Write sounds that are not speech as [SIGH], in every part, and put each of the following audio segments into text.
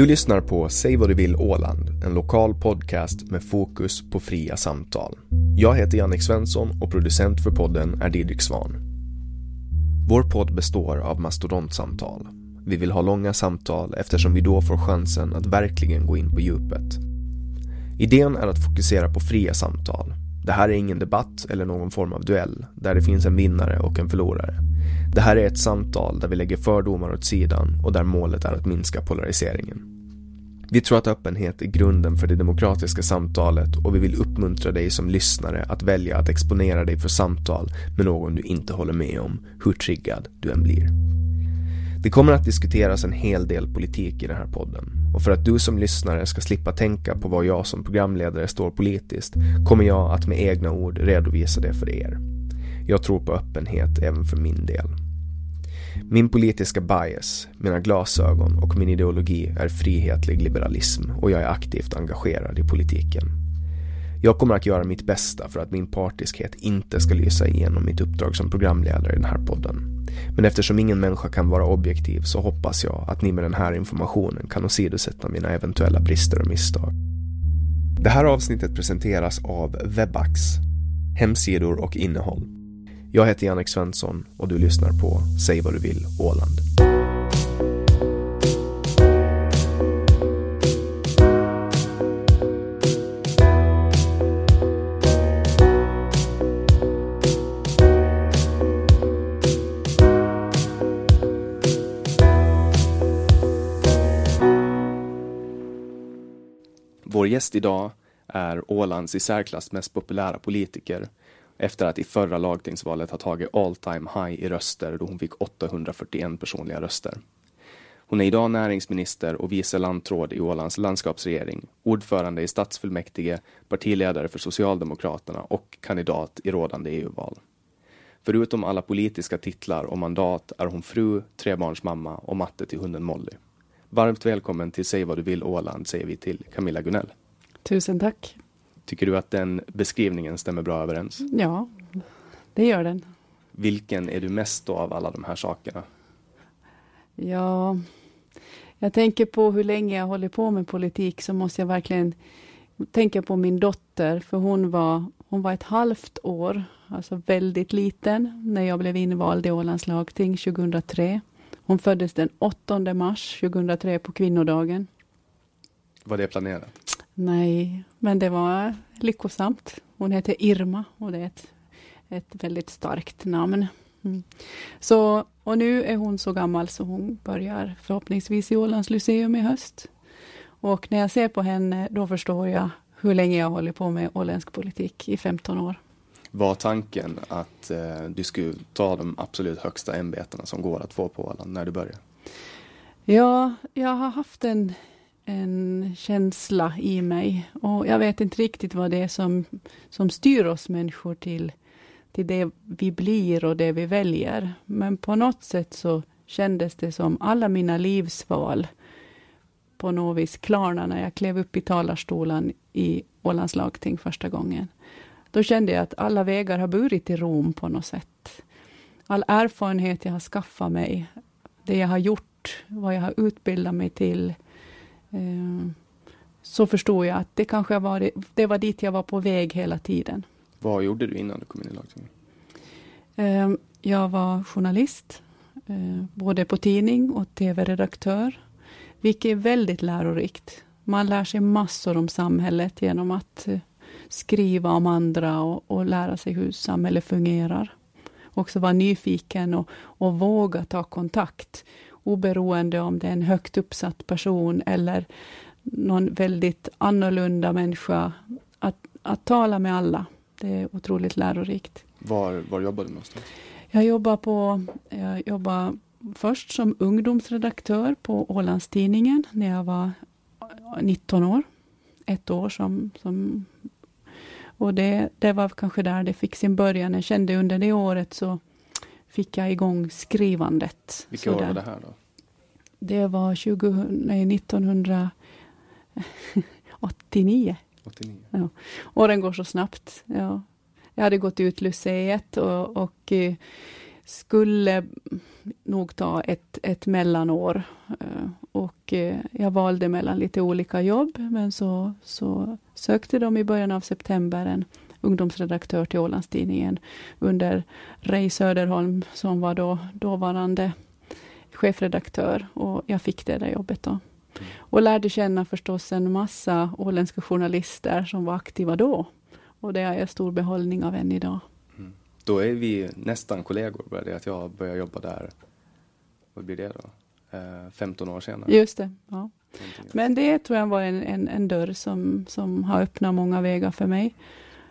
Du lyssnar på Säg vad du vill Åland, en lokal podcast med fokus på fria samtal. Jag heter Jannik Svensson och producent för podden är Didrik Svan. Vår podd består av mastodontsamtal. Vi vill ha långa samtal eftersom vi då får chansen att verkligen gå in på djupet. Idén är att fokusera på fria samtal. Det här är ingen debatt eller någon form av duell där det finns en vinnare och en förlorare. Det här är ett samtal där vi lägger fördomar åt sidan och där målet är att minska polariseringen. Vi tror att öppenhet är grunden för det demokratiska samtalet och vi vill uppmuntra dig som lyssnare att välja att exponera dig för samtal med någon du inte håller med om, hur triggad du än blir. Det kommer att diskuteras en hel del politik i den här podden och för att du som lyssnare ska slippa tänka på vad jag som programledare står politiskt kommer jag att med egna ord redovisa det för er. Jag tror på öppenhet även för min del. Min politiska bias, mina glasögon och min ideologi är frihetlig liberalism och jag är aktivt engagerad i politiken. Jag kommer att göra mitt bästa för att min partiskhet inte ska lysa igenom mitt uppdrag som programledare i den här podden. Men eftersom ingen människa kan vara objektiv så hoppas jag att ni med den här informationen kan åsidosätta mina eventuella brister och misstag. Det här avsnittet presenteras av Webax, hemsidor och innehåll. Jag heter Jannik Svensson och du lyssnar på Säg vad du vill Åland. Vår gäst idag är Ålands i särklass mest populära politiker efter att i förra lagtingsvalet ha tagit all time high i röster då hon fick 841 personliga röster. Hon är idag näringsminister och vice lantråd i Ålands landskapsregering, ordförande i stadsfullmäktige, partiledare för Socialdemokraterna och kandidat i rådande EU-val. Förutom alla politiska titlar och mandat är hon fru, trebarnsmamma och matte till hunden Molly. Varmt välkommen till Säg vad du vill Åland säger vi till Camilla Gunell. Tusen tack. Tycker du att den beskrivningen stämmer bra överens? Ja, det gör den. Vilken är du mest av alla de här sakerna? Ja, jag tänker på hur länge jag håller på med politik så måste jag verkligen tänka på min dotter, för hon var, hon var ett halvt år, alltså väldigt liten, när jag blev invald i Ålands lagting 2003. Hon föddes den 8 mars 2003 på kvinnodagen. Var det planerat? Nej, men det var lyckosamt. Hon heter Irma och det är ett, ett väldigt starkt namn. Mm. Så, och nu är hon så gammal så hon börjar förhoppningsvis i Ålands Lyceum i höst. Och när jag ser på henne, då förstår jag hur länge jag håller på med åländsk politik, i 15 år. Var tanken att eh, du skulle ta de absolut högsta ämbetena som går att få på Åland när du började? Ja, jag har haft en, en känsla i mig och jag vet inte riktigt vad det är som, som styr oss människor till, till det vi blir och det vi väljer. Men på något sätt så kändes det som alla mina livsval på något vis klarna när jag klev upp i talarstolen i Ålands lagting första gången. Då kände jag att alla vägar har burit i Rom på något sätt. All erfarenhet jag har skaffat mig, det jag har gjort, vad jag har utbildat mig till, eh, så förstod jag att det kanske var, det var dit jag var på väg hela tiden. Vad gjorde du innan du kom in i lagtinget? Eh, jag var journalist, eh, både på tidning och tv-redaktör, vilket är väldigt lärorikt. Man lär sig massor om samhället genom att eh, skriva om andra och, och lära sig hur samhället fungerar. Också vara nyfiken och, och våga ta kontakt, oberoende om det är en högt uppsatt person eller någon väldigt annorlunda människa. Att, att tala med alla, det är otroligt lärorikt. Var, var jobbar du någonstans? Jag jobbar, på, jag jobbar först som ungdomsredaktör på Ålandstidningen när jag var 19 år. Ett år som, som och det, det var kanske där det fick sin början. Jag kände under det året så fick jag igång skrivandet. Vilka år var det här då? Det var 20, nej, 1989. 89. Ja. Åren går så snabbt. Ja. Jag hade gått ut Lyceet och, och eh, skulle nog ta ett, ett mellanår. Eh, och eh, jag valde mellan lite olika jobb, men så, så sökte de i början av september en ungdomsredaktör till Ålandstidningen under Ray Söderholm, som var då dåvarande chefredaktör. Och jag fick det där jobbet då. Och lärde känna förstås en massa åländska journalister som var aktiva då. Och det har jag stor behållning av än idag. Mm. Då är vi nästan kollegor, bara det att jag börjar jobba där. Vad blir det då? 15 eh, år senare. Just det. Ja. Men det tror jag var en, en, en, dörr som, som har öppnat många vägar för mig.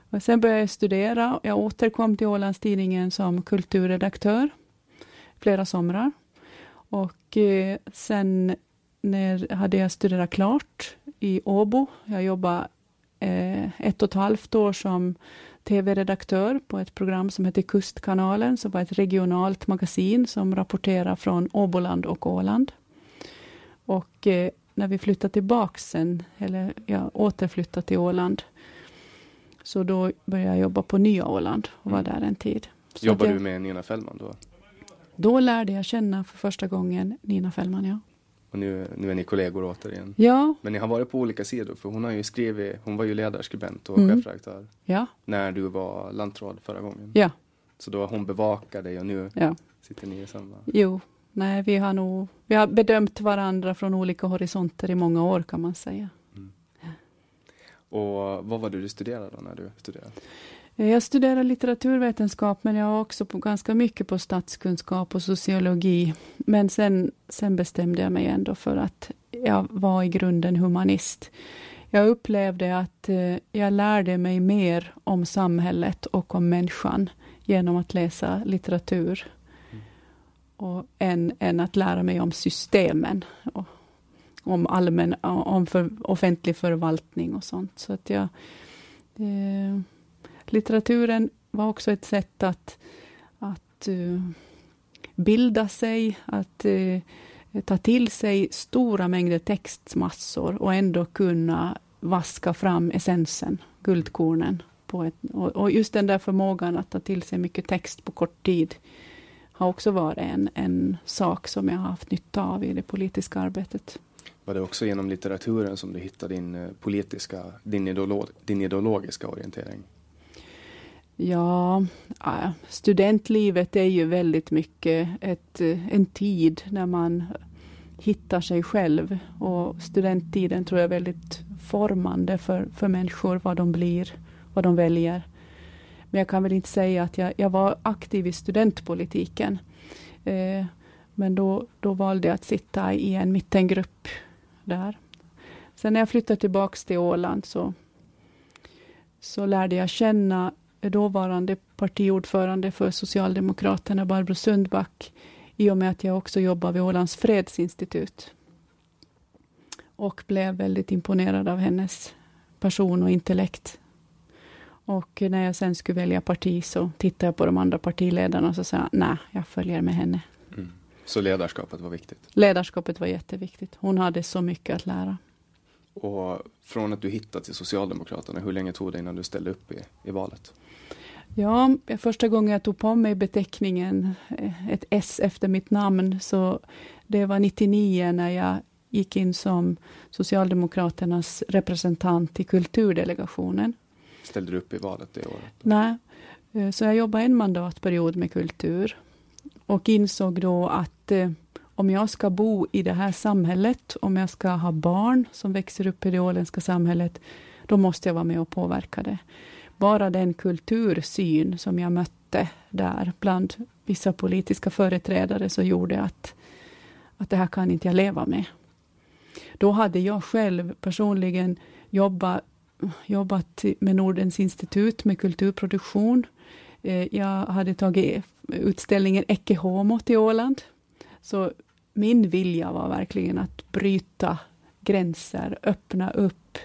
Och sen började jag studera. Jag återkom till Ålandstidningen som kulturredaktör flera somrar. Och eh, sen när hade jag studerat klart i Åbo. Jag jobbade eh, ett och ett halvt år som tv-redaktör på ett program som heter Kustkanalen, som var ett regionalt magasin som rapporterar från Åboland och Åland. Och eh, när vi flyttade tillbaka sen, eller jag återflyttade till Åland, så då började jag jobba på Nya Åland och var mm. där en tid. Så Jobbade du med Nina Fällman då? Då lärde jag känna för första gången Nina Fällman, ja. Och nu, nu är ni kollegor återigen. Ja. Men ni har varit på olika sidor för hon har ju skrivit, hon var ju ledarskribent och mm. chefredaktör. Ja. När du var lantråd förra gången. Ja. Så då har hon bevakat dig och nu ja. sitter ni i samma. Jo, nej vi har nog, vi har bedömt varandra från olika horisonter i många år kan man säga. Mm. Och vad var det du studerade då när du studerade? Jag studerar litteraturvetenskap, men jag har också på ganska mycket på statskunskap och sociologi. Men sen, sen bestämde jag mig ändå för att jag var i grunden humanist. Jag upplevde att eh, jag lärde mig mer om samhället och om människan genom att läsa litteratur. Och, än, än att lära mig om systemen. Och, om allmän, om för, offentlig förvaltning och sånt. Så att jag... Eh, litteraturen var också ett sätt att, att uh, bilda sig, att uh, ta till sig stora mängder textmassor och ändå kunna vaska fram essensen, guldkornen. På ett, och, och, just den där förmågan att ta till sig mycket text på kort tid har också varit en, en sak som jag har haft nytta av i det politiska arbetet. Var det också genom litteraturen som du hittade din eh, politiska, din, ideolo din ideologiska orientering? Ja, studentlivet är ju väldigt mycket ett, eh, en tid när man hittar sig själv. Och studenttiden tror jag är väldigt formande för, för människor, vad de blir, vad de väljer. Men jag kan väl inte säga att jag, jag var aktiv i studentpolitiken. Eh, men då, då valde jag att sitta i en mittengrupp där. Sen när jag flyttade tillbaka till Åland så, så lärde jag känna dåvarande partiordförande för Socialdemokraterna, Barbro Sundback, i och med att jag också jobbar vid Ålands fredsinstitut. Och blev väldigt imponerad av hennes person och intellekt. Och när jag sen skulle välja parti så tittade jag på de andra partiledarna och så sa jag, nej, jag följer med henne. Så ledarskapet var viktigt? Ledarskapet var jätteviktigt. Hon hade så mycket att lära. Och från att du hittade till Socialdemokraterna, hur länge tog det innan du ställde upp i, i valet? Ja, första gången jag tog på mig beteckningen, eh, ett S efter mitt namn, så det var 99 när jag gick in som Socialdemokraternas representant i kulturdelegationen. Ställde du upp i valet det året? Nej, eh, så jag jobbade en mandatperiod med kultur och insåg då att eh, om jag ska bo i det här samhället, om jag ska ha barn som växer upp i det åländska samhället, då måste jag vara med och påverka det. Bara den kultursyn som jag mötte där bland vissa politiska företrädare, så gjorde att, att det här kan inte jag leva med. Då hade jag själv personligen jobbat, jobbat med Nordens institut med kulturproduktion. Eh, jag hade tagit utställningen Ecce Homo till Åland. Så min vilja var verkligen att bryta gränser, öppna upp,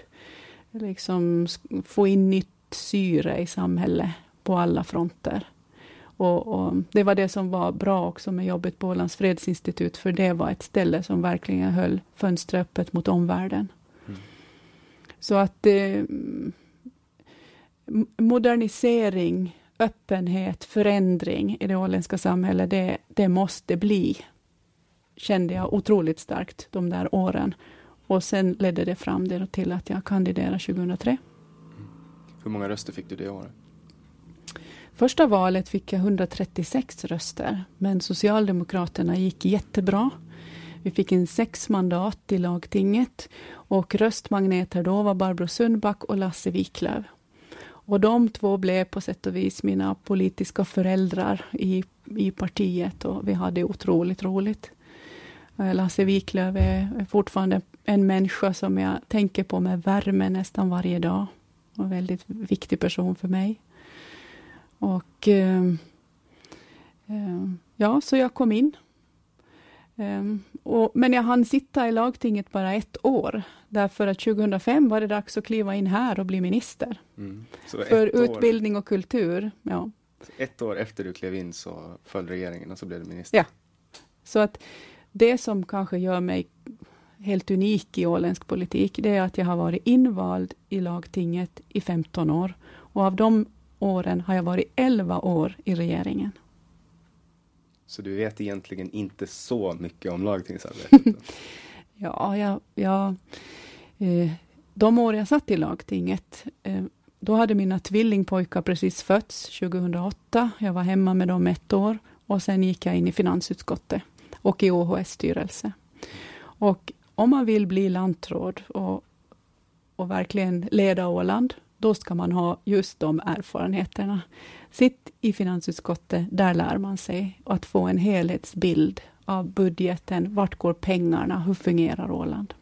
liksom få in nytt syre i samhället på alla fronter. Och, och, Det var det som var bra också med jobbet på Ålands fredsinstitut, för det var ett ställe som verkligen höll fönstret öppet mot omvärlden. Mm. Så att eh, modernisering, öppenhet, förändring i det åländska samhället, det, det måste bli, kände jag otroligt starkt de där åren. Och sen ledde det fram till att jag kandiderade 2003. Hur många röster fick du det året? Första valet fick jag 136 röster, men Socialdemokraterna gick jättebra. Vi fick in sex mandat i lagtinget och röstmagneter då var Barbro Sundback och Lasse Wiklöf. Och de två blev på sätt och vis mina politiska föräldrar i, i partiet och vi hade otroligt roligt. Eh, Lasse Wiklöf är fortfarande en människa som jag tänker på med värme nästan varje dag. En väldigt viktig person för mig. Och eh, eh, ja, så jag kom in. Eh, och, men jag hann sitta i lagtinget bara ett år, därför att 2005 var det dags att kliva in här och bli minister. Mm. För utbildning och kultur. Ja. ett år efter du klev in så föll regeringen och så blev du minister? Ja. Så att det som kanske gör mig helt unik i åländsk politik, det är att jag har varit invald i lagtinget i 15 år. Och av de åren har jag varit 11 år i regeringen. Så du vet egentligen inte så mycket om lagtingsarbetet? [LAUGHS] ja, jag, jag, eh, de år jag satt i lagtinget, eh, då hade mina tvillingpojkar precis fötts 2008. Jag var hemma med dem ett år och sen gick jag in i finansutskottet och i OHS styrelse. Och om man vill bli lantråd och, och verkligen leda Åland, då ska man ha just de erfarenheterna. Sitt i finansutskottet, där lär man sig att få en helhetsbild av budgeten. Vart går pengarna? Hur fungerar Åland?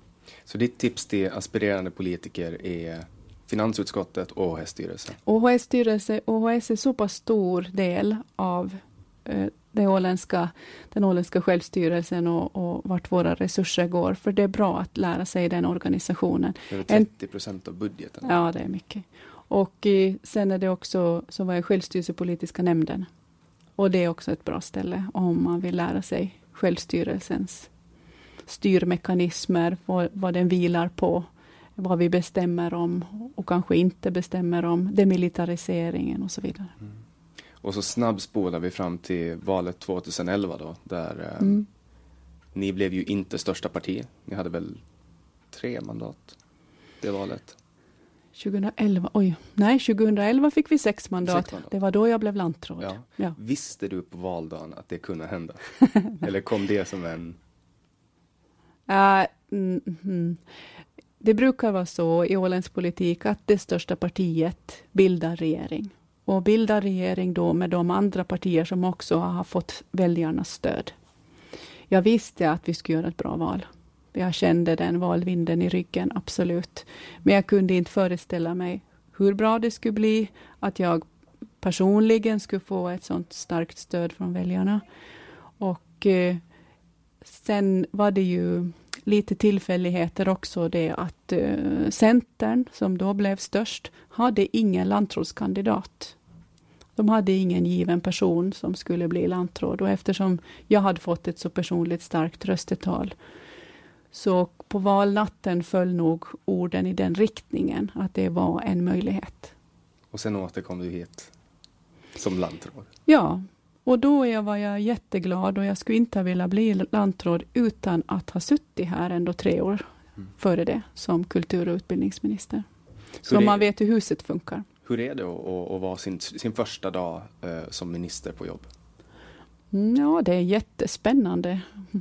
Så ditt tips till aspirerande politiker är finansutskottet och OHS-styrelse? OHS-styrelse, OHS är så pass stor del av eh, det åländska, den åländska självstyrelsen och, och vart våra resurser går. För det är bra att lära sig den organisationen. Över 30 procent av budgeten? Ja, det är mycket. Och eh, sen är det också, så var jag självstyrelsepolitiska nämnden. Och det är också ett bra ställe om man vill lära sig självstyrelsens styrmekanismer, vad, vad den vilar på, vad vi bestämmer om och kanske inte bestämmer om, demilitariseringen och så vidare. Mm. Och så snabbspolar vi fram till valet 2011 då, där eh, mm. ni blev ju inte största parti. Ni hade väl tre mandat det valet? 2011, oj, nej 2011 fick vi sex mandat. sex mandat. Det var då jag blev lantråd. Ja. Ja. Visste du på valdagen att det kunde hända? [LAUGHS] Eller kom det som en... Uh, mm, mm. Det brukar vara så i åländsk politik att det största partiet bildar regering och bilda regering då med de andra partier som också har fått väljarnas stöd. Jag visste att vi skulle göra ett bra val. Jag kände den valvinden i ryggen, absolut. Men jag kunde inte föreställa mig hur bra det skulle bli, att jag personligen skulle få ett sånt starkt stöd från väljarna. Och eh, sen var det ju lite tillfälligheter också det att eh, Centern, som då blev störst, hade ingen lantrådskandidat. De hade ingen given person som skulle bli lantråd och eftersom jag hade fått ett så personligt starkt röstetal så på valnatten föll nog orden i den riktningen, att det var en möjlighet. Och sen återkom du hit som lantråd? Ja, och då var jag jätteglad och jag skulle inte velat bli lantråd utan att ha suttit här ändå tre år mm. före det som kultur och utbildningsminister. Så man vet hur huset funkar. Hur är det att, att vara sin, sin första dag eh, som minister på jobb? Mm, ja, det är jättespännande.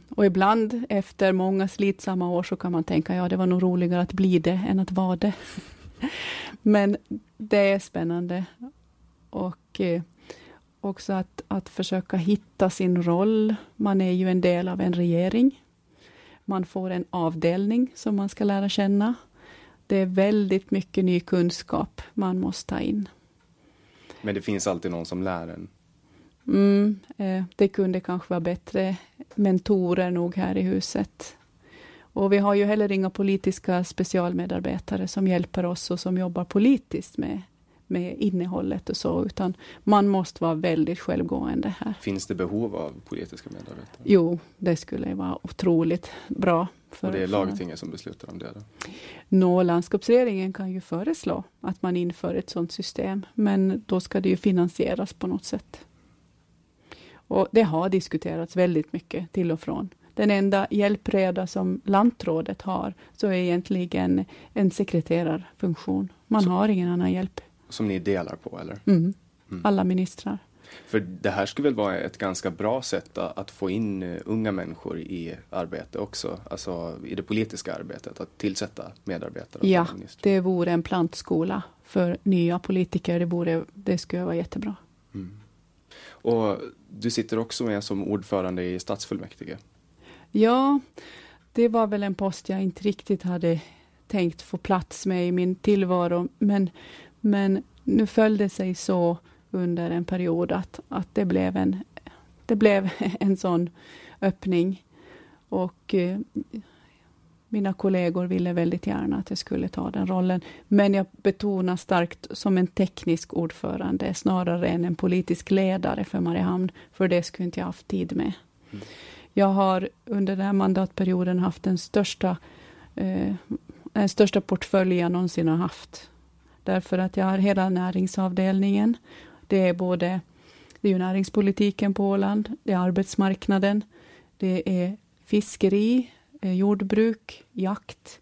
Och ibland efter många slitsamma år så kan man tänka, ja det var nog roligare att bli det än att vara det. [LAUGHS] Men det är spännande. Och eh, också att, att försöka hitta sin roll. Man är ju en del av en regering. Man får en avdelning som man ska lära känna. Det är väldigt mycket ny kunskap man måste ta in. Men det finns alltid någon som lär en? Mm, eh, det kunde kanske vara bättre mentorer nog här i huset. Och vi har ju heller inga politiska specialmedarbetare som hjälper oss och som jobbar politiskt med med innehållet och så, utan man måste vara väldigt självgående här. Finns det behov av politiska medarbetare? Jo, det skulle vara otroligt bra. För, och det är lagtinget som beslutar om det? Då? Nå, landskapsregeringen kan ju föreslå att man inför ett sådant system, men då ska det ju finansieras på något sätt. Och det har diskuterats väldigt mycket till och från. Den enda hjälpreda som lantrådet har, så är egentligen en sekreterarfunktion. Man så, har ingen annan hjälp. Som ni delar på eller? Mm. Mm. Alla ministrar. För det här skulle väl vara ett ganska bra sätt att få in eh, unga människor i arbete också, alltså i det politiska arbetet, att tillsätta medarbetare? Ja, det vore en plantskola för nya politiker. Det, vore, det skulle vara jättebra. Mm. Och du sitter också med som ordförande i stadsfullmäktige. Ja, det var väl en post jag inte riktigt hade tänkt få plats med i min tillvaro, men men nu föll det sig så under en period att, att det, blev en, det blev [LAUGHS] en sån öppning. Och eh, mina kollegor ville väldigt gärna att jag skulle ta den rollen. Men jag betonar starkt som en teknisk ordförande snarare än en politisk ledare för Mariehamn. För det skulle inte jag haft tid med. Mm. Jag har under den här mandatperioden haft den största, eh, den största portfölj jag någonsin har haft. Därför att jag har hela näringsavdelningen. Det är både det är näringspolitiken på Åland, det är arbetsmarknaden, det är fiskeri, jordbruk, jakt.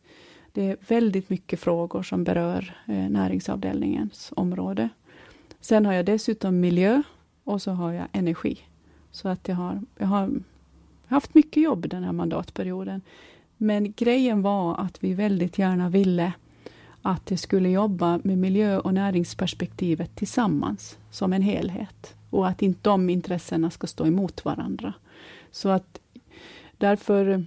Det är väldigt mycket frågor som berör eh, näringsavdelningens område. Sen har jag dessutom miljö och så har jag energi. Så att jag har, jag har haft mycket jobb den här mandatperioden. Men grejen var att vi väldigt gärna ville att det skulle jobba med miljö och näringsperspektivet tillsammans, som en helhet. Och att inte de intressena ska stå emot varandra. Så att därför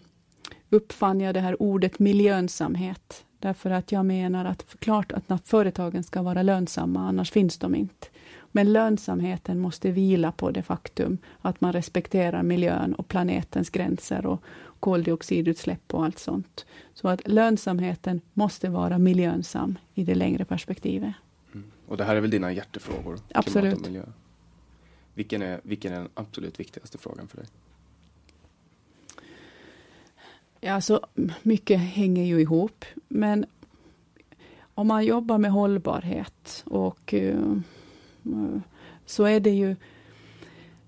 uppfann jag det här ordet miljönsamhet. Därför att jag menar att klart att företagen ska vara lönsamma, annars finns de inte. Men lönsamheten måste vila på det faktum att man respekterar miljön och planetens gränser och koldioxidutsläpp och allt sånt. Så att lönsamheten måste vara miljönsam i det längre perspektivet. Mm. Och det här är väl dina hjärtefrågor? Absolut. och miljö. Vilken är, vilken är den absolut viktigaste frågan för dig? Ja, alltså, mycket hänger ju ihop, men om man jobbar med hållbarhet och uh, så är det ju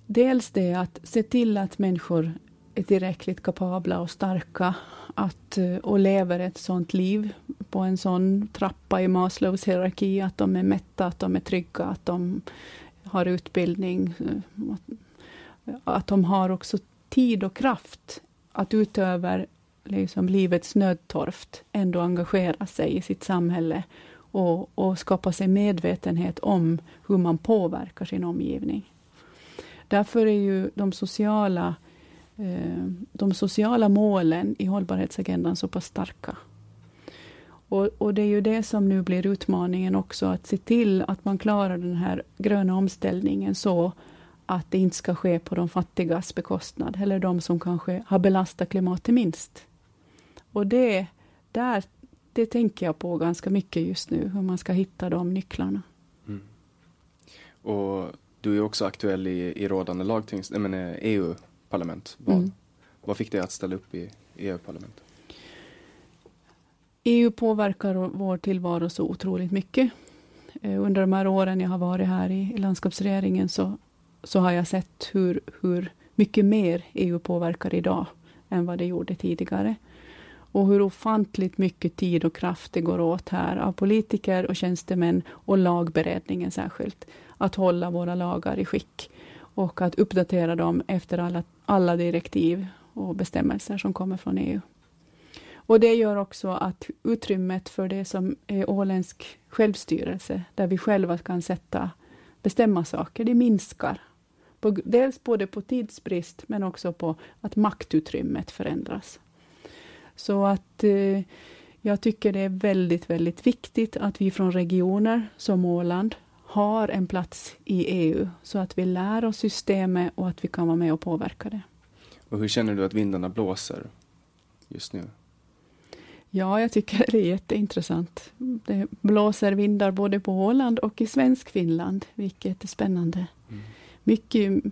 dels det att se till att människor är tillräckligt kapabla och starka att, eh, och lever ett sånt liv på en sån trappa i Maslows hierarki, att de är mätta, att de är trygga, att de har utbildning, eh, att de har också tid och kraft att utöver liksom livets nödtorft ändå engagera sig i sitt samhälle och, och skapa sig medvetenhet om hur man påverkar sin omgivning. Därför är ju de sociala, Eh, de sociala målen i hållbarhetsagendan så pass starka. Och, och, det är ju det som nu blir utmaningen också, att se till att man klarar den här gröna omställningen så att det inte ska ske på de fattigas bekostnad, eller de som kanske har belastat klimatet minst. Och det, där, det tänker jag på ganska mycket just nu, hur man ska hitta de nycklarna. Mm. Och du är också aktuell i, i rådande lagtings, eh, EU-parlament. Vad, mm. vad fick dig att ställa upp i EU-parlamentet? EU påverkar vår tillvaro så otroligt mycket. Eh, under de här åren jag har varit här i landskapsregeringen så, så har jag sett hur, hur mycket mer EU påverkar idag än vad det gjorde tidigare. Och hur ofantligt mycket tid och kraft det går åt här av politiker och tjänstemän och lagberedningen särskilt. Att hålla våra lagar i skick och att uppdatera dem efter alla, alla direktiv och bestämmelser som kommer från EU. Och det gör också att utrymmet för det som är åländsk självstyrelse, där vi själva kan sätta, bestämma saker, det minskar. På, dels både på tidsbrist, men också på att maktutrymmet förändras. Så att eh, jag tycker det är väldigt, väldigt viktigt att vi från regioner som Åland har en plats i EU, så att vi lär oss systemet och att vi kan vara med och påverka det. Och hur känner du att vindarna blåser just nu? Ja, jag tycker det är jätteintressant. Det blåser vindar både på Åland och i svensk Finland, vilket är spännande. Mm. Mycket,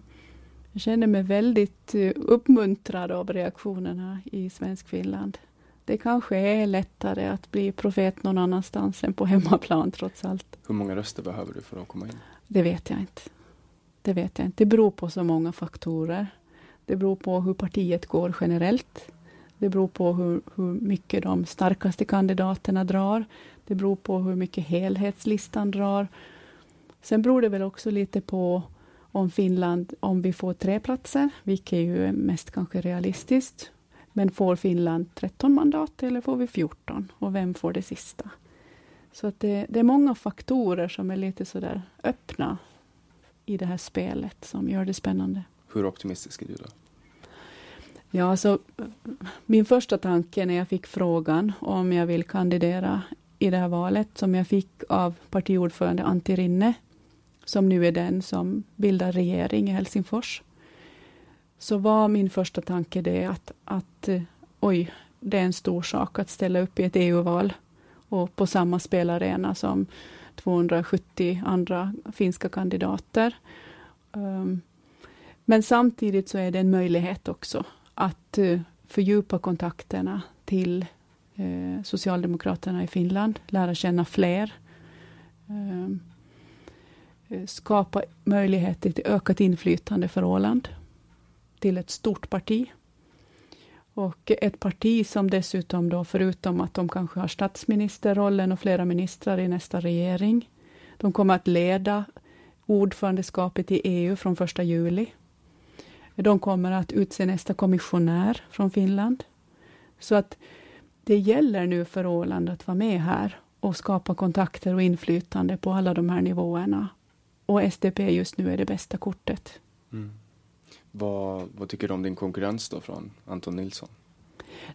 jag känner mig väldigt eh, uppmuntrad av reaktionerna i svensk Finland. Det kanske är lättare att bli profet någon annanstans än på hemmaplan, trots allt. Hur många röster behöver du för att komma in? Det vet jag inte. Det vet jag inte. Det beror på så många faktorer. Det beror på hur partiet går generellt. Det beror på hur, hur mycket de starkaste kandidaterna drar. Det beror på hur mycket helhetslistan drar. Sen beror det väl också lite på om Finland, om vi får tre platser, vilket ju är mest kanske realistiskt. Men får Finland 13 mandat eller får vi 14? Och vem får det sista? Så att det, det är många faktorer som är lite sådär öppna i det här spelet som gör det spännande. Hur optimistisk är du då? Ja, alltså, min första tanke när jag fick frågan om jag vill kandidera i det här valet, som jag fick av partiordförande Antti Rinne, som nu är den som bildar regering i Helsingfors, så var min första tanke det att, att eh, oj, det är en stor sak att ställa upp i ett EU-val och på samma spelarena som 270 andra finska kandidater. Um, men samtidigt så är det en möjlighet också att uh, fördjupa kontakterna till uh, Socialdemokraterna i Finland, lära känna fler. Ehm, skapa möjligheter till ökat inflytande för Åland, till ett stort parti. Och ett parti som dessutom då, förutom att de kanske har statsministerrollen och flera ministrar i nästa regering, de kommer att leda ordförandeskapet i EU från 1 juli. De kommer att utse nästa kommissionär från Finland. Så att det gäller nu för Åland att vara med här och skapa kontakter och inflytande på alla de här nivåerna. Och SDP just nu är det bästa kortet. Mm. Vad, vad tycker du om din konkurrens då från Anton Nilsson?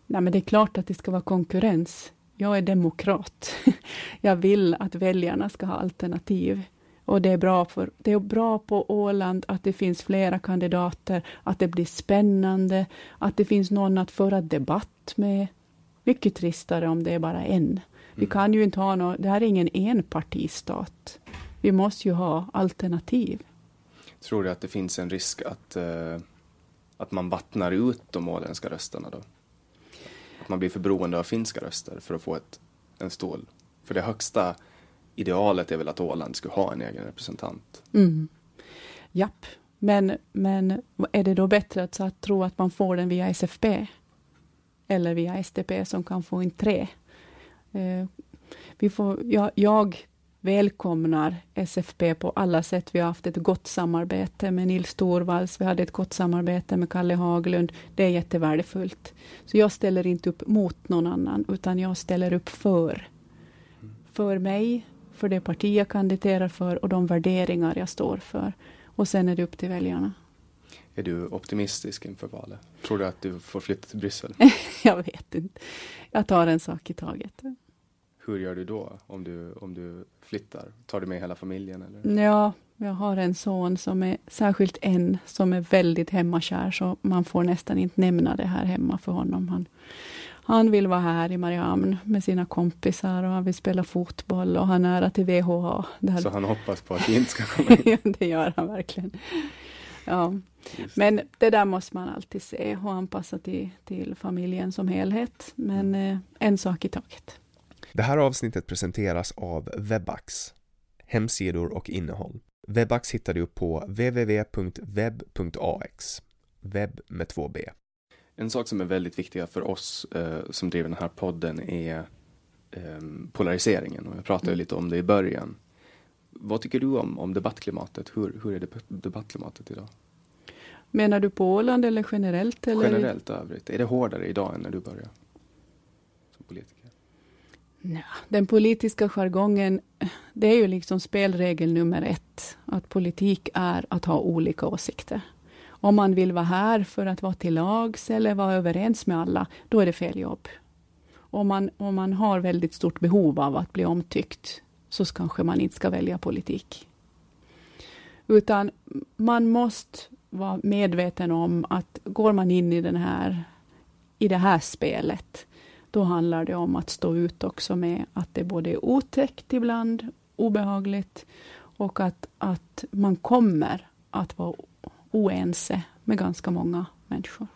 Nej, men det är klart att det ska vara konkurrens. Jag är demokrat. [LAUGHS] Jag vill att väljarna ska ha alternativ. Och det är, bra för, det är bra på Åland att det finns flera kandidater, att det blir spännande, att det finns någon att föra debatt med. Mycket tristare om det är bara en. Vi mm. kan ju inte ha något, det här är ingen enpartistat. Vi måste ju ha alternativ. Tror du att det finns en risk att, uh, att man vattnar ut de åländska rösterna då? Att man blir för beroende av finska röster för att få ett, en stål? För det högsta idealet är väl att Åland skulle ha en egen representant? Mm. Japp, men, men är det då bättre att, att tro att man får den via SFP? Eller via SDP som kan få in tre? Uh, vi får, jag, jag välkomnar SFP på alla sätt. Vi har haft ett gott samarbete med Nils Torvalds, vi hade ett gott samarbete med Kalle Haglund. Det är jättevärdefullt. Så jag ställer inte upp mot någon annan, utan jag ställer upp för, för mig, för det parti jag kandiderar för och de värderingar jag står för. Och sen är det upp till väljarna. Är du optimistisk inför valet? Tror du att du får flytta till Bryssel? [LAUGHS] jag vet inte. Jag tar en sak i taget. Hur gör du då om du, om du flyttar? Tar du med hela familjen? Eller? Ja, jag har en son som är, särskilt en, som är väldigt hemmakär, så man får nästan inte nämna det här hemma för honom. Han, han vill vara här i Mariehamn med sina kompisar och han vill spela fotboll och han är nära till VHA. Där... Så han hoppas på att det inte ska [LAUGHS] komma in? det gör han verkligen. Ja. Men det där måste man alltid se och anpassa till, till familjen som helhet. Men mm. eh, en sak i taget. Det här avsnittet presenteras av Webax, hemsidor och innehåll. Webax hittar du på www.web.ax, webb med två b. En sak som är väldigt viktig för oss eh, som driver den här podden är eh, polariseringen och jag pratade mm. lite om det i början. Vad tycker du om, om debattklimatet? Hur, hur är det debattklimatet idag? Menar du på Åland eller generellt? Eller? Generellt övrigt. Är det hårdare idag än när du började som politiker? Ja, den politiska jargongen, det är ju liksom spelregel nummer ett. Att politik är att ha olika åsikter. Om man vill vara här för att vara till lags eller vara överens med alla, då är det fel jobb. Om man, om man har väldigt stort behov av att bli omtyckt, så kanske man inte ska välja politik. Utan man måste vara medveten om att går man in i, den här, i det här spelet, då handlar det om att stå ut också med att det både är otäckt ibland, obehagligt, och att, att man kommer att vara oense med ganska många människor.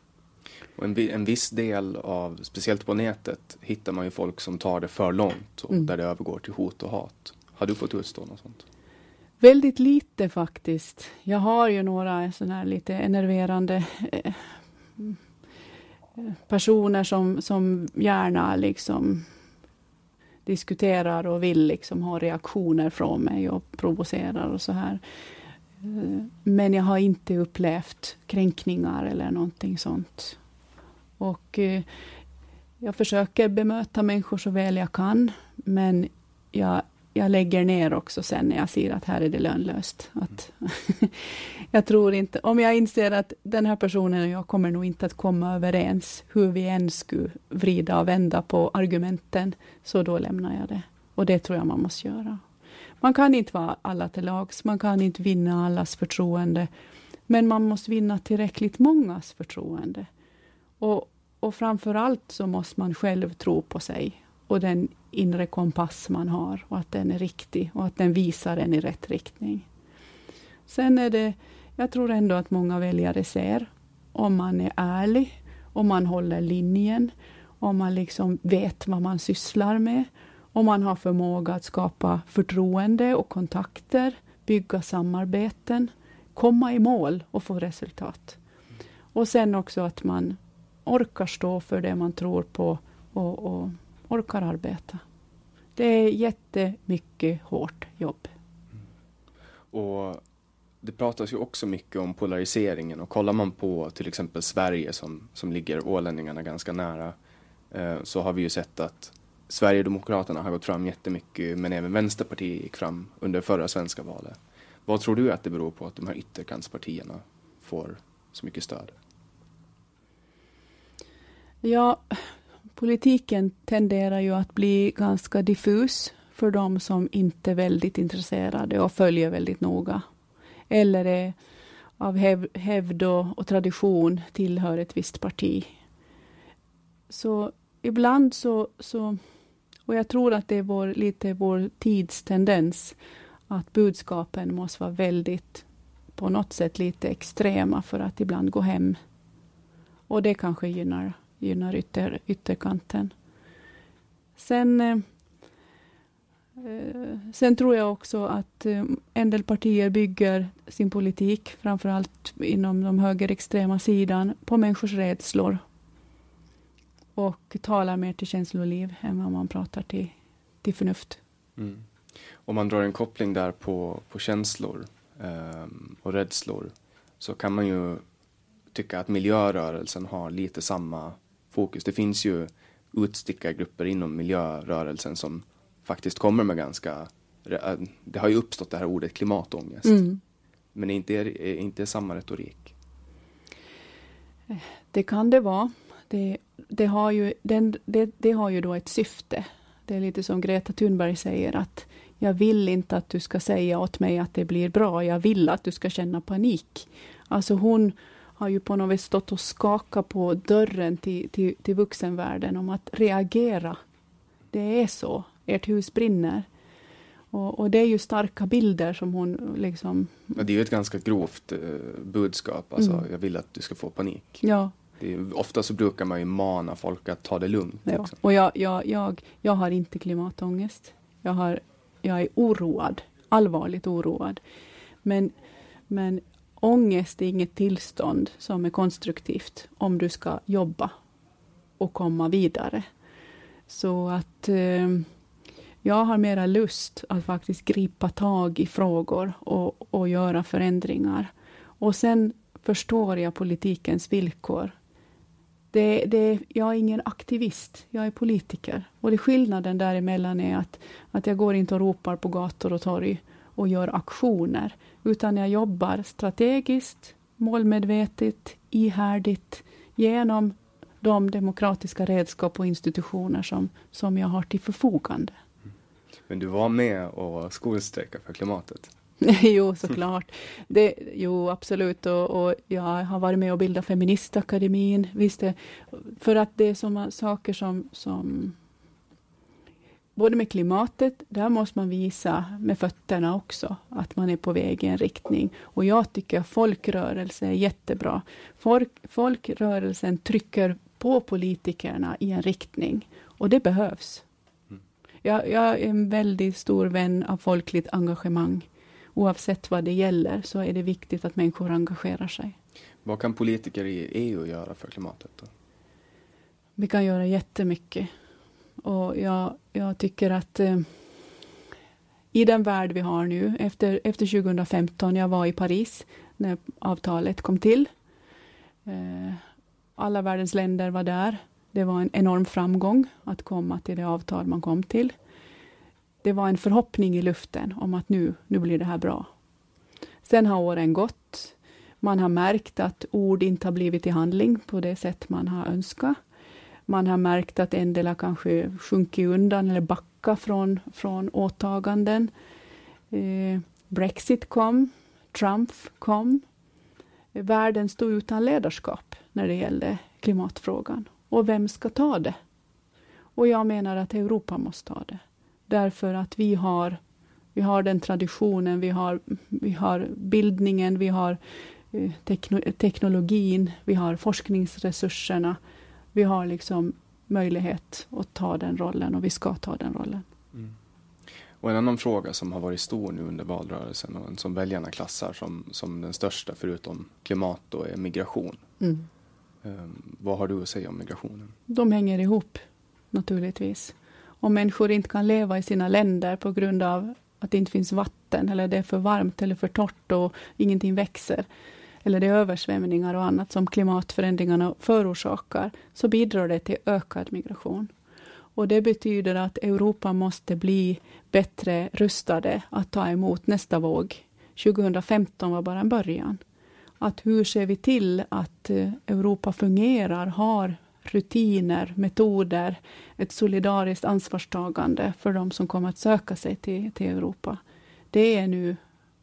Och en, en viss del av, speciellt på nätet, hittar man ju folk som tar det för långt och mm. där det övergår till hot och hat. Har du fått utstå något sånt? Väldigt lite faktiskt. Jag har ju några sådana här lite enerverande eh, personer som, som gärna liksom diskuterar och vill liksom ha reaktioner från mig och provocerar och så här. Eh, men jag har inte upplevt kränkningar eller någonting sånt. Och eh, jag försöker bemöta människor så väl jag kan, men jag jag lägger ner också sen när jag ser att här är det lönlöst. Att [LAUGHS] jag tror inte, om jag inser att den här personen och jag kommer nog inte att komma överens, hur vi än skulle vrida och vända på argumenten, så då lämnar jag det. Och det tror jag man måste göra. Man kan inte vara alla till lags, man kan inte vinna allas förtroende, men man måste vinna tillräckligt mångas förtroende. Och, och framför allt så måste man själv tro på sig och den inre kompass man har och att den är riktig och att den visar en i rätt riktning. Sen är det, jag tror ändå att många väljare ser om man är ärlig, om man håller linjen, om man liksom vet vad man sysslar med, om man har förmåga att skapa förtroende och kontakter, bygga samarbeten, komma i mål och få resultat. Och sen också att man orkar stå för det man tror på och, och orkar arbeta. Det är jättemycket hårt jobb. Och det pratas ju också mycket om polariseringen och kollar man på till exempel Sverige som, som ligger ålänningarna ganska nära eh, så har vi ju sett att Sverigedemokraterna har gått fram jättemycket men även Vänsterpartiet gick fram under förra svenska valet. Vad tror du att det beror på att de här ytterkantspartierna får så mycket stöd? Ja, Politiken tenderar ju att bli ganska diffus för de som inte är väldigt intresserade och följer väldigt noga. Eller är av häv hävd och, och tradition tillhör ett visst parti. Så ibland så, så, och jag tror att det är vår, lite vår tids tendens, att budskapen måste vara väldigt, på något sätt lite extrema för att ibland gå hem. Och det kanske gynnar gynnar ytter, ytterkanten. Sen, eh, eh, sen tror jag också att eh, en del partier bygger sin politik, framför allt inom de högerextrema sidan, på människors rädslor. Och talar mer till känsloliv än vad man pratar till, till förnuft. Mm. Om man drar en koppling där på, på känslor eh, och rädslor så kan man ju tycka att miljörörelsen har lite samma fokus. Det finns ju utstickargrupper inom miljörörelsen som faktiskt kommer med ganska, det har ju uppstått det här ordet klimatångest. Mm. Men är inte, är inte samma retorik? Det kan det vara. Det, det, har ju, den, det, det har ju då ett syfte. Det är lite som Greta Thunberg säger att jag vill inte att du ska säga åt mig att det blir bra. Jag vill att du ska känna panik. Alltså hon har ju på något vis stått och skakat på dörren till, till, till vuxenvärlden om att reagera. Det är så. Ert hus brinner. Och, och, det är ju starka bilder som hon liksom... Ja, det är ju ett ganska grovt eh, budskap. Alltså, mm. jag vill att du ska få panik. Ja. Är, ofta så brukar man ju mana folk att ta det lugnt. Ja. Liksom. Och jag, jag, jag, jag har inte klimatångest. Jag, har, jag är oroad. Allvarligt oroad. Men, men ångest är inget tillstånd som är konstruktivt om du ska jobba och komma vidare. Så att eh, jag har mera lust att faktiskt gripa tag i frågor och, och göra förändringar. Och sen förstår jag politikens villkor. Det, det, jag är ingen aktivist, jag är politiker. Och det skillnaden däremellan är att, att jag går inte och ropar på gator och torg och gör aktioner, utan jag jobbar strategiskt, målmedvetet, ihärdigt genom de demokratiska redskap och institutioner som, som jag har till förfogande. Men du var med och skolstrejka för klimatet? [LAUGHS] jo, såklart. Det, jo, absolut. Och, och, jag har varit med och bildat Feministakademin. Visst det, för att det är sådana saker som, som... Både med klimatet, där måste man visa med fötterna också, att man är på väg i en riktning. Och jag tycker att folkrörelse är jättebra. Folk, folkrörelsen trycker på politikerna i en riktning. Och det behövs. Jag, jag är en väldigt stor vän av folkligt engagemang. Oavsett vad det gäller så är det viktigt att människor engagerar sig. Vad kan politiker i EU göra för klimatet? Då? Vi kan göra jättemycket. Och jag, jag tycker att eh, i den värld vi har nu, efter, efter 2015, jag var i Paris när avtalet kom till. Eh, alla världens länder var där. Det var en enorm framgång att komma till det avtal man kom till. Det var en förhoppning i luften om att nu, nu blir det här bra. Sen har åren gått. Man har märkt att ord inte har blivit i handling på det sätt man har önskat. Man har märkt att en del har kanske sjunkit undan eller backat från, från åtaganden. Eh, Brexit kom, Trump kom. Världen stod utan ledarskap när det gällde klimatfrågan. Och vem ska ta det? Och jag menar att Europa måste ta det. Därför att vi har, vi har den traditionen, vi har, vi har bildningen, vi har eh, teknologin, vi har forskningsresurserna. Vi har liksom möjlighet att ta den rollen och vi ska ta den rollen. Mm. Och en annan fråga som har varit stor nu under valrörelsen och som väljarna klassar som, som den största förutom klimat då är migration. Mm. Um, vad har du att säga om migrationen? De hänger ihop naturligtvis. Om människor inte kan leva i sina länder på grund av att det inte finns vatten eller det är för varmt eller för torrt och ingenting växer eller det är översvämningar och annat som klimatförändringarna förorsakar, så bidrar det till ökad migration. Och det betyder att Europa måste bli bättre rustade att ta emot nästa våg. 2015 var bara en början att hur ser vi till att eh, Europa fungerar, har rutiner, metoder, ett solidariskt ansvarstagande för de som kommer att söka sig till, till Europa. Det är nu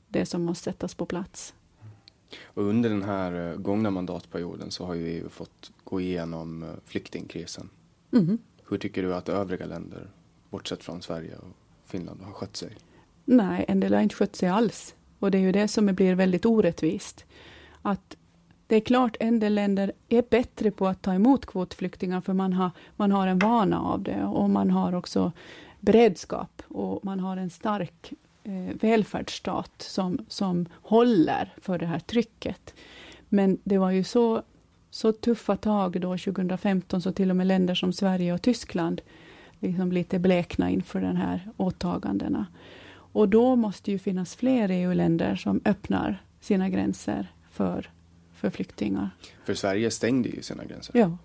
det som måste sättas på plats. Och under den här eh, gångna mandatperioden så har ju EU fått gå igenom eh, flyktingkrisen. Mm. Hur tycker du att övriga länder, bortsett från Sverige och Finland, har skött sig? Nej, en del har inte skött sig alls. Och det är ju det som blir väldigt orättvist att det är klart en del länder är bättre på att ta emot kvotflyktingar, för man har, man har en vana av det och man har också beredskap och man har en stark eh, välfärdsstat som, som håller för det här trycket. Men det var ju så, så tuffa tag då 2015, så till och med länder som Sverige och Tyskland liksom lite blekna inför de här åtagandena. Och då måste ju finnas fler EU-länder som öppnar sina gränser för, för flyktingar. För Sverige stängde ju sina gränser. Ja,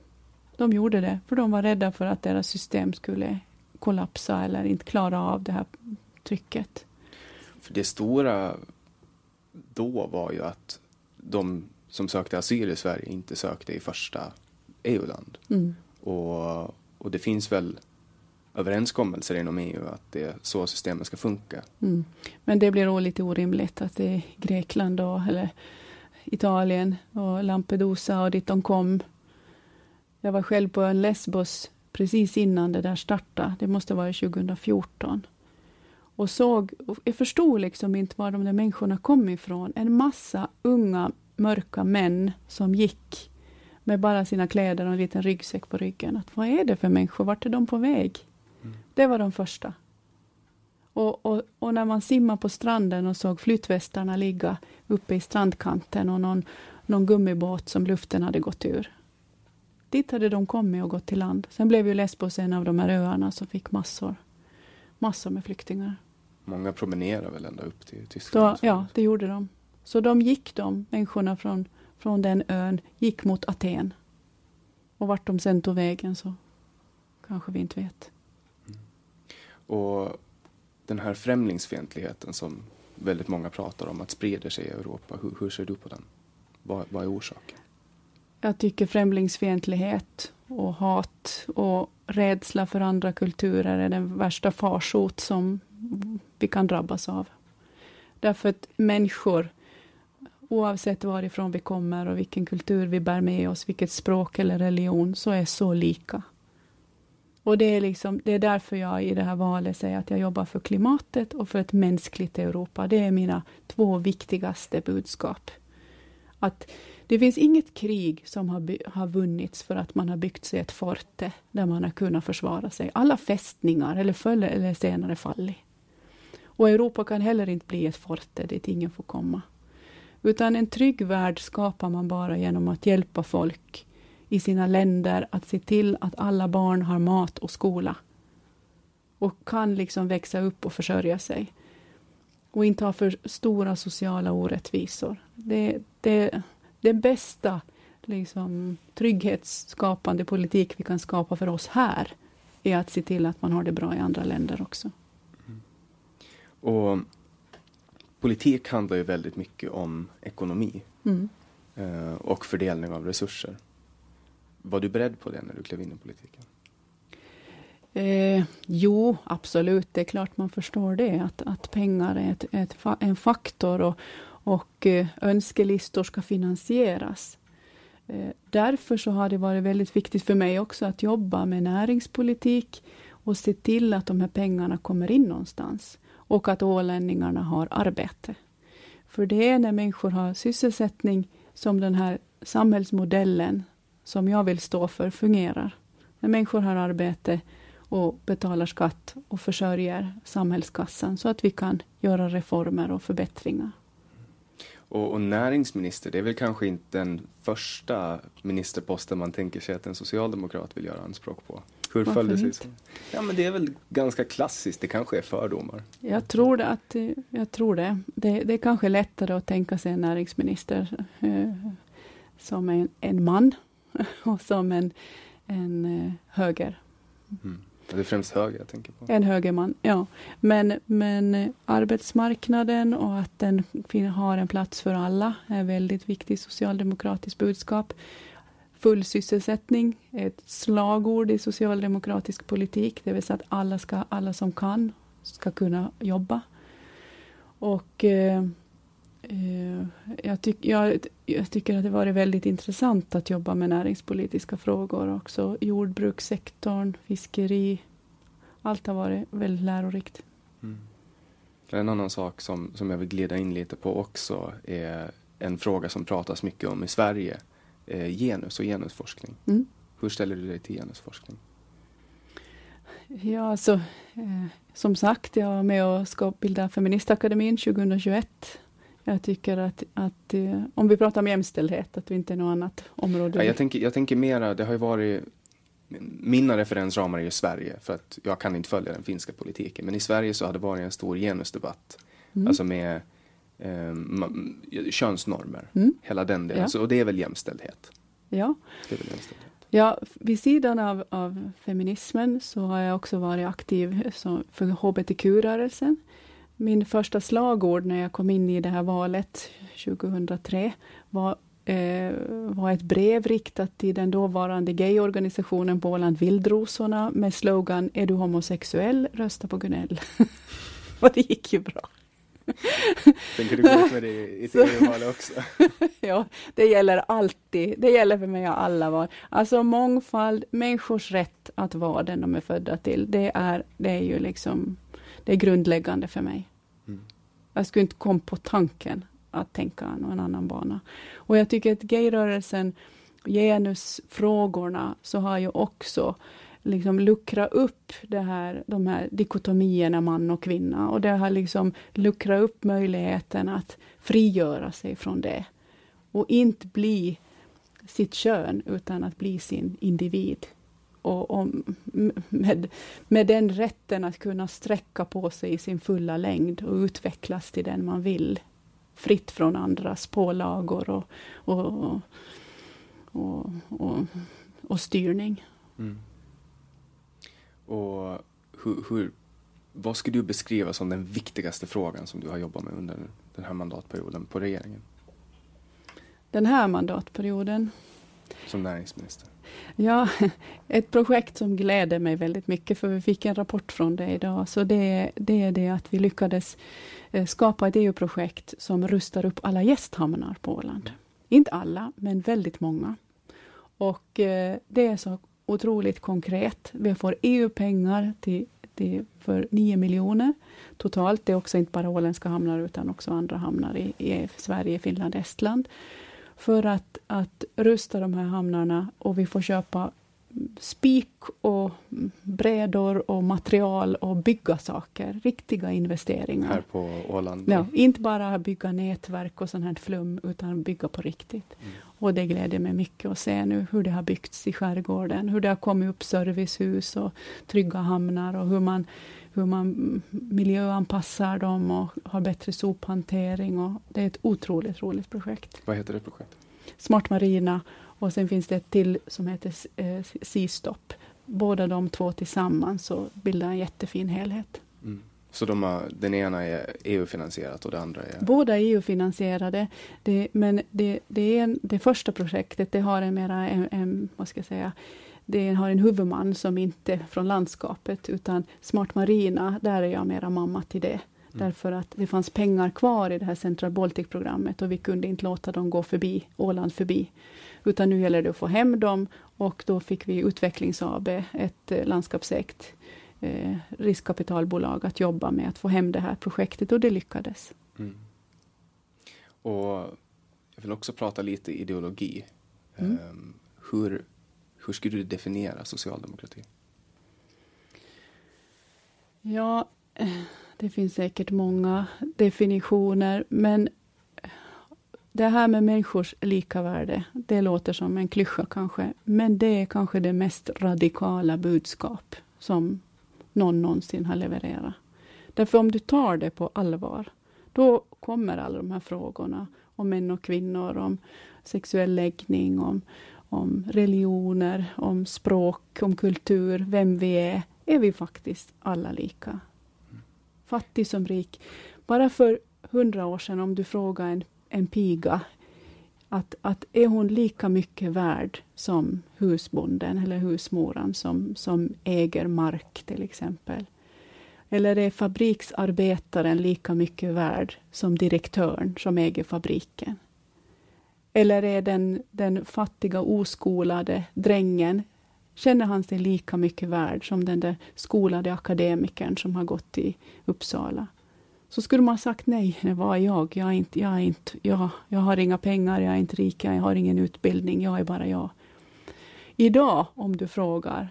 de gjorde det, för de var rädda för att deras system skulle kollapsa eller inte klara av det här trycket. För det stora då var ju att de som sökte asyl i Sverige inte sökte i första EU-land. Mm. Och, och det finns väl överenskommelser inom EU att det är så systemet ska funka. Mm. Men det blir då lite orimligt att det är Grekland då, eller Italien och Lampedusa och dit de kom. Jag var själv på en Lesbos precis innan det där startade. Det måste vara 2014. Och såg, och jag förstod liksom inte var de där människorna kom ifrån. En massa unga mörka män som gick med bara sina kläder och en liten ryggsäck på ryggen. Att, vad är det för människor? Vart är de på väg? Mm. Det var de första. Och, och, och, när man simmade på stranden och såg flytvästarna ligga uppe i strandkanten och någon, någon gummibåt som luften hade gått ur. Dit hade de kommit och gått till land. Sen blev ju Lesbos en av de här öarna som fick massor, massor med flyktingar. Många promenerar väl ända upp till Tyskland? Då, ja, det gjorde de. Så de gick, de människorna från, från den ön, gick mot Aten. Och vart de sen tog vägen så kanske vi inte vet. Mm. Och den här främlingsfientligheten som väldigt många pratar om att sprider sig i Europa, hur, hur ser du på den? Vad, vad är orsaken? Jag tycker främlingsfientlighet och hat och rädsla för andra kulturer är den värsta farsot som vi kan drabbas av. Därför att människor, oavsett varifrån vi kommer och vilken kultur vi bär med oss, vilket språk eller religion, så är så lika. Och det är, liksom, det är därför jag i det här valet säger att jag jobbar för klimatet och för ett mänskligt Europa. Det är mina två viktigaste budskap. Att det finns inget krig som har, har vunnits för att man har byggt sig ett forte där man har kunnat försvara sig. Alla fästningar, eller förr eller senare, fallit. Och Europa kan heller inte bli ett forte dit ingen får komma. Utan en trygg värld skapar man bara genom att hjälpa folk i sina länder att se till att alla barn har mat och skola. Och kan liksom växa upp och försörja sig. Och inte ha för stora sociala orättvisor. Det, det, det bästa liksom, trygghetsskapande politik vi kan skapa för oss här är att se till att man har det bra i andra länder också. Och politik handlar ju väldigt mycket om ekonomi mm. Eh, och fördelning av resurser. Var du beredd på det när du klev in i politiken? Eh, jo, absolut. Det är klart man förstår det. Att, att pengar är ett, ett, en faktor och, och eh, önskelistor ska finansieras. Eh, därför så har det varit väldigt viktigt för mig också att jobba med näringspolitik och se till att de här pengarna kommer in någonstans. Och att ålänningarna har arbete. För det är när människor har sysselsättning som den här samhällsmodellen som jag vill stå för fungerar. När människor har arbete och betalar skatt och försörjer samhällskassan så att vi kan göra reformer och förbättringar. Och, och, näringsminister, det är väl kanske inte den första ministerposten man tänker sig att en socialdemokrat vill göra anspråk på? Hur föll det sig så? Ja, men det är väl ganska klassiskt, det kanske är fördomar. Jag tror det. Att, jag tror det. det. Det är kanske lättare att tänka sig en näringsminister eh, som en, en man [LAUGHS] och som en, en eh, höger. Mm. Det är främst höger jag tänker på. En högerman, ja. Men, men eh, arbetsmarknaden och att den har en plats för alla är väldigt viktigt socialdemokratiskt budskap. Full sysselsättning är ett slagord i socialdemokratisk politik, det vill säga att alla, ska, alla som kan ska kunna jobba. Och eh, Eh, jag, tyck, jag, jag, tycker att det varit väldigt intressant att jobba med näringspolitiska frågor också. Jordbrukssektorn, fiskeri. Allt har varit väldigt lärorikt. Mm. En annan sak som, som jag vill glida in lite på också är en fråga som pratas mycket om i Sverige. Eh, genus och genusforskning. Mm. Hur ställer du dig till genusforskning? Ja, alltså, eh, som sagt, jag var med och ska bilda Feministakademin 2021 jag tycker att, att eh, om vi pratar om jämställdhet, att vi inte är något annat område. Ja, jag, tänker, jag tänker mera, det har ju varit mina referensramar är ju Sverige, för att jag kan inte följa den finska politiken. Men i Sverige så har det varit en stor genusdebatt. Mm. Alltså med eh, könsnormer, mm. hela den delen. Ja. Så, och det är väl jämställdhet? Ja. Det är väl jämställdhet. Ja, vid sidan av, av feminismen så har jag också varit aktiv som, för hbtq-rörelsen. Min första slagord när jag kom in i det här valet 2003 var, eh, var ett brev riktat till den dåvarande gayorganisationen på Åland, Vildrosorna, med slogan Är du homosexuell, rösta på Gunell. [LAUGHS] Och det gick ju bra. Tänker du gå ut med det i ett [LAUGHS] EU-val också? [LAUGHS] ja, det gäller alltid. Det gäller för mig alla val. Alltså mångfald, människors rätt att vara den de är födda till. Det är, det är ju liksom, det är grundläggande för mig. Mm. Jag skulle inte komma på tanken att tänka någon annan bana. Och jag tycker att gayrörelsen, genusfrågorna, så har ju också liksom luckra upp det här, de här dikotomierna man och kvinna. Och det har liksom luckrat upp möjligheten att frigöra sig från det. Och inte bli sitt kön, utan att bli sin individ. Och, och med, med den rätten att kunna sträcka på sig i sin fulla längd och utvecklas till den man vill. Fritt från andras pålagor och, och, och, och, och styrning. Mm. Och hur, hur, vad skulle du beskriva som den viktigaste frågan som du har jobbat med under den här mandatperioden på regeringen? Den här mandatperioden? Som näringsminister? Ja, [LAUGHS] ett projekt som gläder mig väldigt mycket, för vi fick en rapport från det idag. Så det, det är det att vi lyckades eh, skapa ett EU-projekt som rustar upp alla gästhamnar på Åland. Inte alla, men väldigt många. Och eh, det är så otroligt konkret. Vi får EU-pengar till, till, för 9 miljoner totalt. Det är också inte bara åländska hamnar utan också andra hamnar i, i Sverige, Finland, Estland. För att, att rusta de här hamnarna och vi får köpa spik och brädor och material och bygga saker. Riktiga investeringar. Här på Åland? Ja, inte bara bygga nätverk och sånt här flum, utan bygga på riktigt. Mm. Och det gläder mig mycket att se nu hur det har byggts i skärgården, hur det har kommit upp servicehus och trygga hamnar och hur man, hur man miljöanpassar dem och har bättre sophantering. Och det är ett otroligt roligt projekt. Vad heter det projektet? Smart Marina och sen finns det ett till som heter eh, Seastop. Båda de två tillsammans så bildar en jättefin helhet. Mm. Så de har, den ena är EU-finansierat och det andra är? Båda är EU-finansierade. Det, men det, det, är en, det första projektet det har en mera, en, en, vad ska jag säga, det har en huvudman som inte är från landskapet, utan Smart Marina, där är jag mera mamma till det. Mm. Därför att det fanns pengar kvar i det här Central Baltic-programmet och vi kunde inte låta dem gå förbi, Åland förbi. Utan nu gäller det att få hem dem och då fick vi Utvecklings AB, ett eh, landskapsägt eh, riskkapitalbolag, att jobba med att få hem det här projektet och det lyckades. Mm. Och jag vill också prata lite ideologi. Mm. Um, hur, hur skulle du definiera socialdemokrati? Ja, det finns säkert många definitioner, men det här med människors lika värde, det låter som en klyscha kanske, men det är kanske det mest radikala budskap som någon någonsin har levererat. Därför om du tar det på allvar, då kommer alla de här frågorna om män och kvinnor, om sexuell läggning, om, om religioner, om språk, om kultur, vem vi är, är vi faktiskt alla lika. Fattig som rik. Bara för hundra år sedan, om du frågar en en piga, att, att är hon lika mycket värd som husbonden eller husmoran som, som äger mark till exempel? Eller är fabriksarbetaren lika mycket värd som direktören som äger fabriken? Eller är den, den fattiga oskolade drängen, känner han sig lika mycket värd som den där skolade akademikern som har gått i Uppsala? Så skulle man sagt nej, det var jag. Jag, är inte, jag, är inte, jag, jag har inga pengar, jag är inte rik, jag har ingen utbildning, jag är bara jag. Idag, om du frågar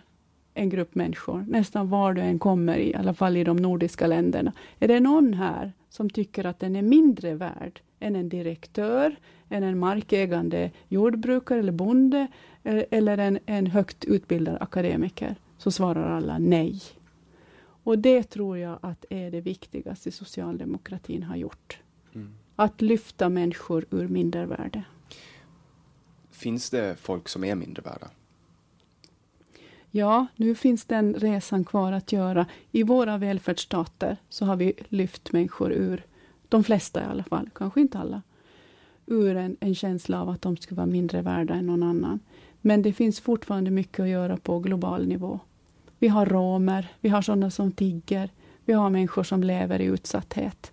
en grupp människor, nästan var du än kommer, i alla fall i de nordiska länderna, är det någon här som tycker att den är mindre värd än en direktör, än en markägande jordbrukare eller bonde, e-, eller en, en högt utbildad akademiker, så svarar alla nej. Och det tror jag att är det viktigaste socialdemokratin har gjort. Mm. Att lyfta människor ur mindervärde. Finns det folk som är mindre värda? Ja, nu finns den resan kvar att göra. I våra välfärdsstater så har vi lyft människor ur, de flesta i alla fall, kanske inte alla, ur en, en känsla av att de skulle vara mindre värda än någon annan. Men det finns fortfarande mycket att göra på global nivå. Vi har romer, vi har sådana som tigger, vi har människor som lever i utsatthet.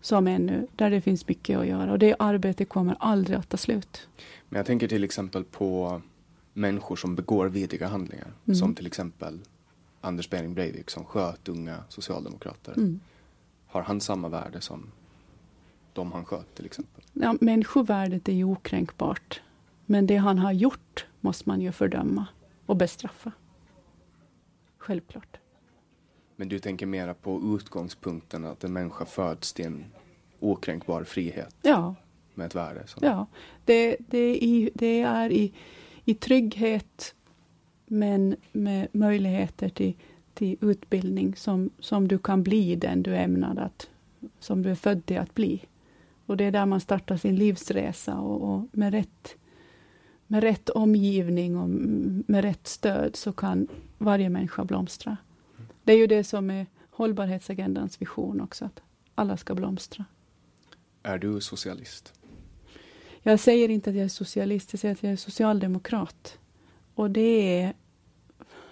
Som ännu, där det finns mycket att göra och det arbetet kommer aldrig att ta slut. Men jag tänker till exempel på människor som begår vidriga handlingar. Mm. Som till exempel Anders Behring Breivik som sköt unga socialdemokrater. Mm. Har han samma värde som de han sköt till exempel? Ja, människovärdet är ju okränkbart. Men det han har gjort måste man ju fördöma och bestraffa. Självklart. Men du tänker mera på utgångspunkten att en människa föds till en okränkbar frihet Ja, med ett värde. Så. ja. Det, det, är i, det är i, i trygghet men med möjligheter till, till utbildning som, som du kan bli den du är ämnad att, som du är född till att bli. Och det är där man startar sin livsresa och, och med, rätt, med rätt omgivning och med rätt stöd så kan varje människa blomstra. Det är ju det som är hållbarhetsagendans vision också, att alla ska blomstra. Är du socialist? Jag säger inte att jag är socialist, jag säger att jag är socialdemokrat. Och det är,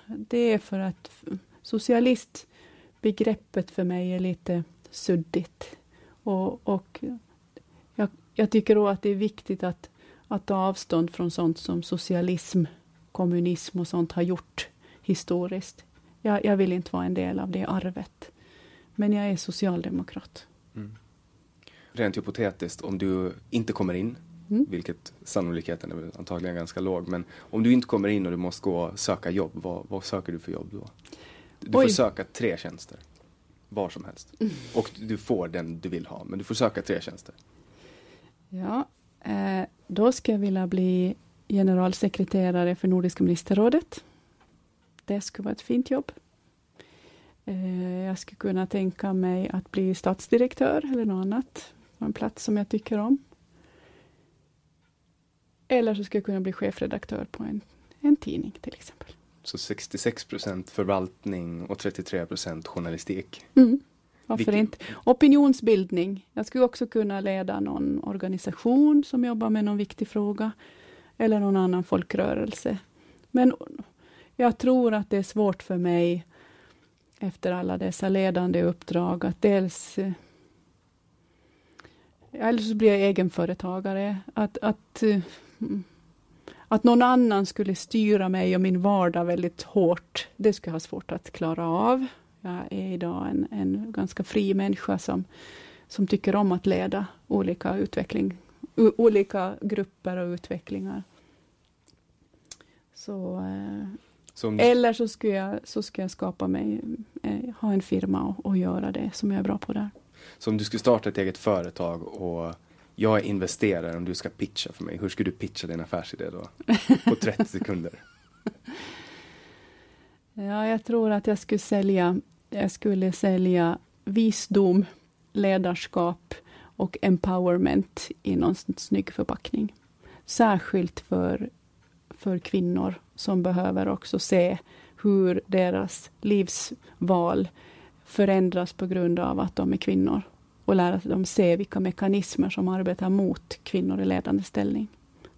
det är för att socialistbegreppet för mig är lite suddigt. Och, och jag, jag tycker då att det är viktigt att, att ta avstånd från sånt som socialism, kommunism och sånt har gjort historiskt. Jag, jag vill inte vara en del av det arvet. Men jag är socialdemokrat. Mm. Rent hypotetiskt, om du inte kommer in, Mm. vilket sannolikheten är antagligen ganska låg, men om du inte kommer in och du måste gå och söka jobb, vad, vad söker du för jobb då? Du får Oj. söka tre tjänster, var som helst. Och du får den du vill ha, men du får söka tre tjänster. Ja, då ska jag vilja bli generalsekreterare för Nordiska ministerrådet. Det skulle vara ett fint jobb. Eh, jag skulle kunna tänka mig att bli statsdirektör eller något annat. På en plats som jag tycker om. Eller så skulle jag kunna bli chefredaktör på en, en tidning till exempel. Så 66 procent förvaltning och 33 procent journalistik. Mm. Varför Vilken- inte? Opinionsbildning. Jag skulle också kunna leda någon organisation som jobbar med någon viktig fråga. Eller någon annan folkrörelse. Men jag tror att det är svårt för mig efter alla dessa ledande uppdrag att dels eh, eller så blir jag egenföretagare. Att, att, eh, att någon annan skulle styra mig och min vardag väldigt hårt, det skulle jag ha svårt att klara av. Jag är idag en, en ganska fri människa som, som tycker om att leda olika utveckling, olika grupper och utvecklingar. Så, eh, Så om, eller så skulle jag, så skulle jag skapa mig, eh, ha en firma och, och göra det som jag är bra på där. så om du skulle starta ett eget företag och jag är investerare om du ska pitcha för mig, hur skulle du pitcha din affärsidé då? [LAUGHS] På 30 sekunder. Ja, jag tror att jag skulle sälja, jag skulle sälja visdom, ledarskap och empowerment i någon snygg förpackning. Särskilt för, för kvinnor som behöver också se hur deras livsval förändras på grund av att de är kvinnor och lära dem se vilka mekanismer som arbetar mot kvinnor i ledande ställning.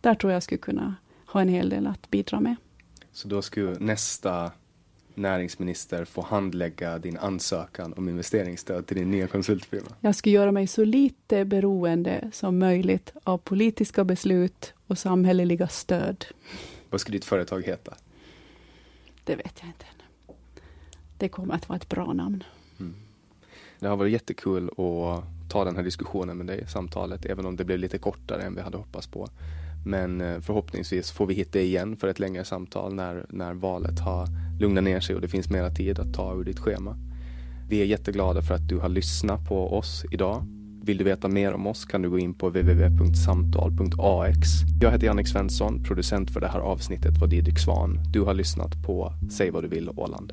Där tror jag skulle kunna ha en hel del att bidra med. Så då skulle nästa näringsminister få handlägga din ansökan om investeringsstöd till din nya konsultfirma. Jag ska göra mig så lite beroende som möjligt av politiska beslut och samhälleliga stöd. Vad skulle ditt företag heta? Det vet jag inte än. Det kommer att vara ett bra namn. Det har varit jättekul att ta den här diskussionen med dig, samtalet, även om det blev lite kortare än vi hade hoppats på. Men eh, förhoppningsvis får vi hitta igen för ett längre samtal när, när valet har lugnat ner sig och det finns mera tid att ta ur ditt schema. Vi är jätteglada för att du har lyssnat på oss idag. Vill du veta mer om oss kan du gå in på www.samtal.ax. Jag heter Jannik Svensson, producent för det här avsnittet var Didrik Svan. Du har lyssnat på Säg vad du vill Åland.